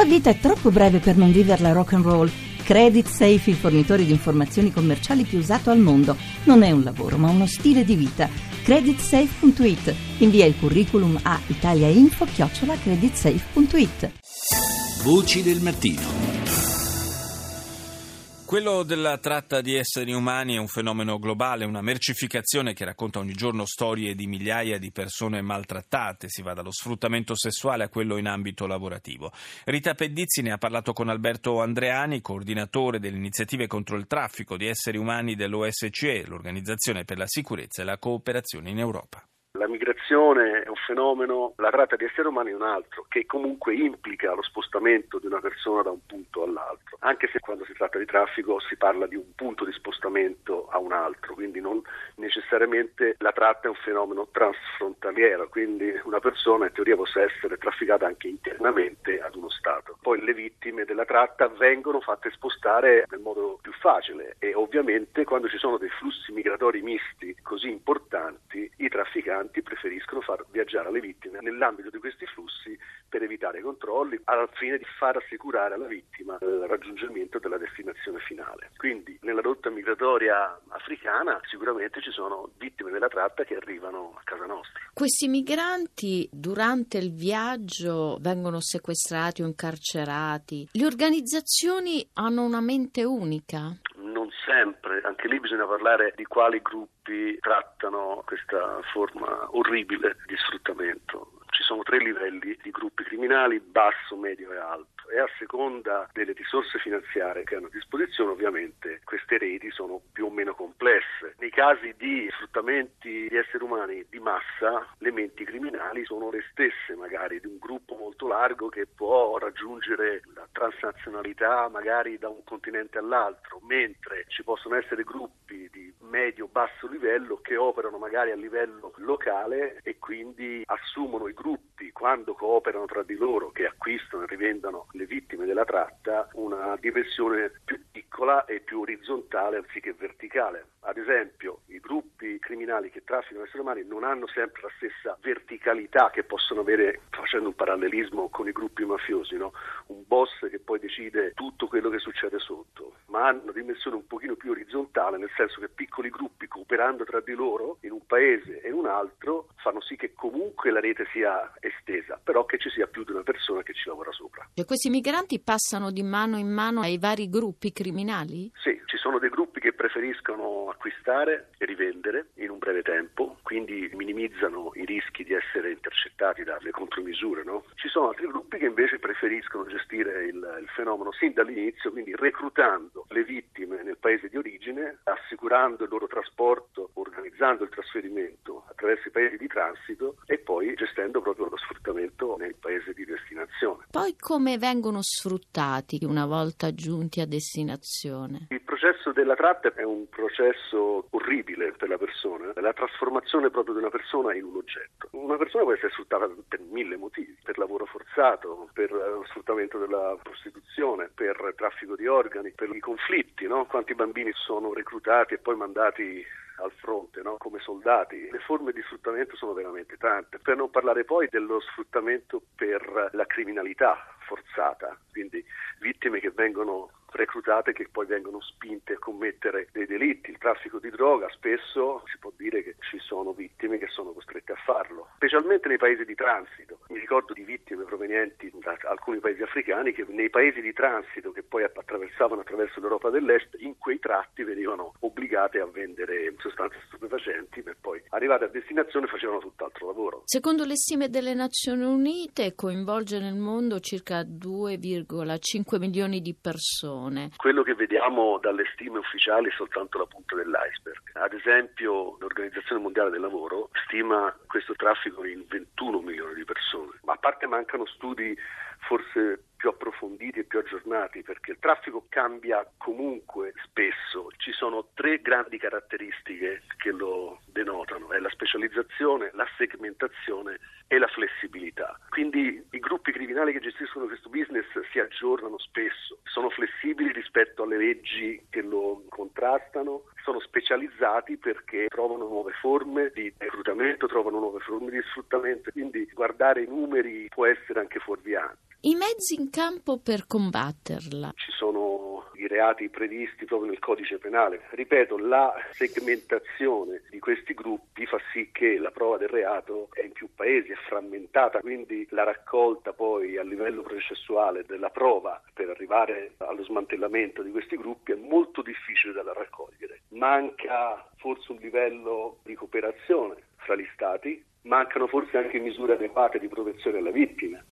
tua vita è troppo breve per non viverla rock and roll. Credit Safe, il fornitore di informazioni commerciali più usato al mondo. Non è un lavoro, ma uno stile di vita. Creditsafe.it. Invia il curriculum a italiainfo-creditsafe.it. Voci del mattino. Quello della tratta di esseri umani è un fenomeno globale, una mercificazione che racconta ogni giorno storie di migliaia di persone maltrattate, si va dallo sfruttamento sessuale a quello in ambito lavorativo. Rita Pedizzi ne ha parlato con Alberto Andreani, coordinatore delle iniziative contro il traffico di esseri umani dell'OSCE, l'Organizzazione per la sicurezza e la cooperazione in Europa. La migrazione è un fenomeno, la tratta di esseri umani è un altro, che comunque implica lo spostamento di una persona da un punto all'altro, anche se quando si tratta di traffico si parla di un punto di spostamento a un altro, quindi non necessariamente la tratta è un fenomeno transfrontaliero, quindi una persona in teoria possa essere trafficata anche internamente ad uno Stato. Poi le vittime della tratta vengono fatte spostare nel modo più facile e ovviamente quando ci sono dei flussi migratori misti così importanti, i trafficanti preferiscono far viaggiare le vittime nell'ambito di questi flussi per evitare controlli al fine di far assicurare alla vittima il raggiungimento della destinazione finale. Quindi nella rotta migratoria africana sicuramente ci sono vittime della tratta che arrivano a casa nostra. Questi migranti durante il viaggio vengono sequestrati o incarcerati. Le organizzazioni hanno una mente unica? sempre, anche lì bisogna parlare di quali gruppi trattano questa forma orribile di sfruttamento. Ci sono tre livelli di gruppi criminali, basso, medio e alto e a seconda delle risorse finanziarie che hanno a disposizione ovviamente queste reti sono più o meno complesse. Nei casi di sfruttamenti di esseri umani di massa le menti criminali sono le stesse magari di un gruppo molto largo che può raggiungere la transnazionalità magari da un continente all'altro, mentre ci possono essere gruppi di medio-basso livello che operano magari a livello locale e quindi assumono i gruppi quando cooperano tra di loro che acquistano e rivendano le vittime della tratta una dimensione più piccola e più orizzontale anziché verticale. Ad esempio, i gruppi criminali che trafficano esseri umani non hanno sempre la stessa verticalità che possono avere, facendo un parallelismo con i gruppi mafiosi, no? un boss che poi decide tutto quello che succede sotto, ma hanno una dimensione un pochino più orizzontale, nel senso che piccoli gruppi cooperando tra di loro in un paese e in un altro fanno sì che comunque la rete sia estesa, però che ci sia più di una persona che ci lavora sopra. E questi migranti passano di mano in mano ai vari gruppi criminali? Sì, ci sono dei gruppi preferiscono acquistare e rivendere in un breve tempo, quindi minimizzano i rischi di essere intercettati dalle contromisure. No? Ci sono altri gruppi che invece preferiscono gestire il, il fenomeno sin dall'inizio, quindi reclutando le vittime nel paese di origine, assicurando il loro trasporto, organizzando il trasferimento attraverso i paesi di transito e poi gestendo proprio lo sfruttamento nel paese di destinazione. Poi come vengono sfruttati una volta giunti a destinazione? Processo della tratta è un processo orribile per la persona, è la trasformazione proprio di una persona in un oggetto. Una persona può essere sfruttata per mille motivi, per lavoro forzato, per lo sfruttamento della prostituzione, per traffico di organi, per i conflitti, no? quanti bambini sono reclutati e poi mandati al fronte no? come soldati. Le forme di sfruttamento sono veramente tante, per non parlare poi dello sfruttamento per la criminalità forzata, quindi vittime che vengono reclutate che poi vengono spinte a commettere dei delitti, il traffico di droga, spesso si può dire che ci sono vittime che sono costrette a farlo, specialmente nei paesi di transito. Ricordo di vittime provenienti da alcuni paesi africani che nei paesi di transito che poi attraversavano attraverso l'Europa dell'Est, in quei tratti venivano obbligate a vendere sostanze stupefacenti per poi arrivate a destinazione facevano tutt'altro lavoro. Secondo le stime delle Nazioni Unite coinvolge nel mondo circa 2,5 milioni di persone persone. Quello che vediamo dalle stime ufficiali è soltanto la punta dell'iceberg. Ad esempio l'Organizzazione Mondiale del Lavoro stima questo traffico in 21 milioni di persone, ma a parte mancano studi forse più approfonditi e più aggiornati perché il traffico cambia comunque spesso. Ci sono tre grandi caratteristiche che lo denotano, è la specializzazione, la segmentazione e la flessibilità. Quindi i gruppi criminali che gestiscono questo business si aggiornano spesso, sono flessibili rispetto alle leggi che lo contrastano, sono specializzati perché trovano nuove forme di reclutamento, trovano nuove forme di sfruttamento, quindi guardare i numeri può essere anche fuorviante. I mezzi in campo per combatterla. Ci sono i reati previsti proprio nel codice penale. Ripeto, la segmentazione di questi gruppi fa sì che la prova del reato è in più paesi, è frammentata, quindi la raccolta poi a livello processuale della prova per arrivare allo smantellamento di questi gruppi è molto difficile da raccogliere. Manca forse un livello di cooperazione fra gli Stati, mancano forse anche misure adeguate di protezione alla vittima.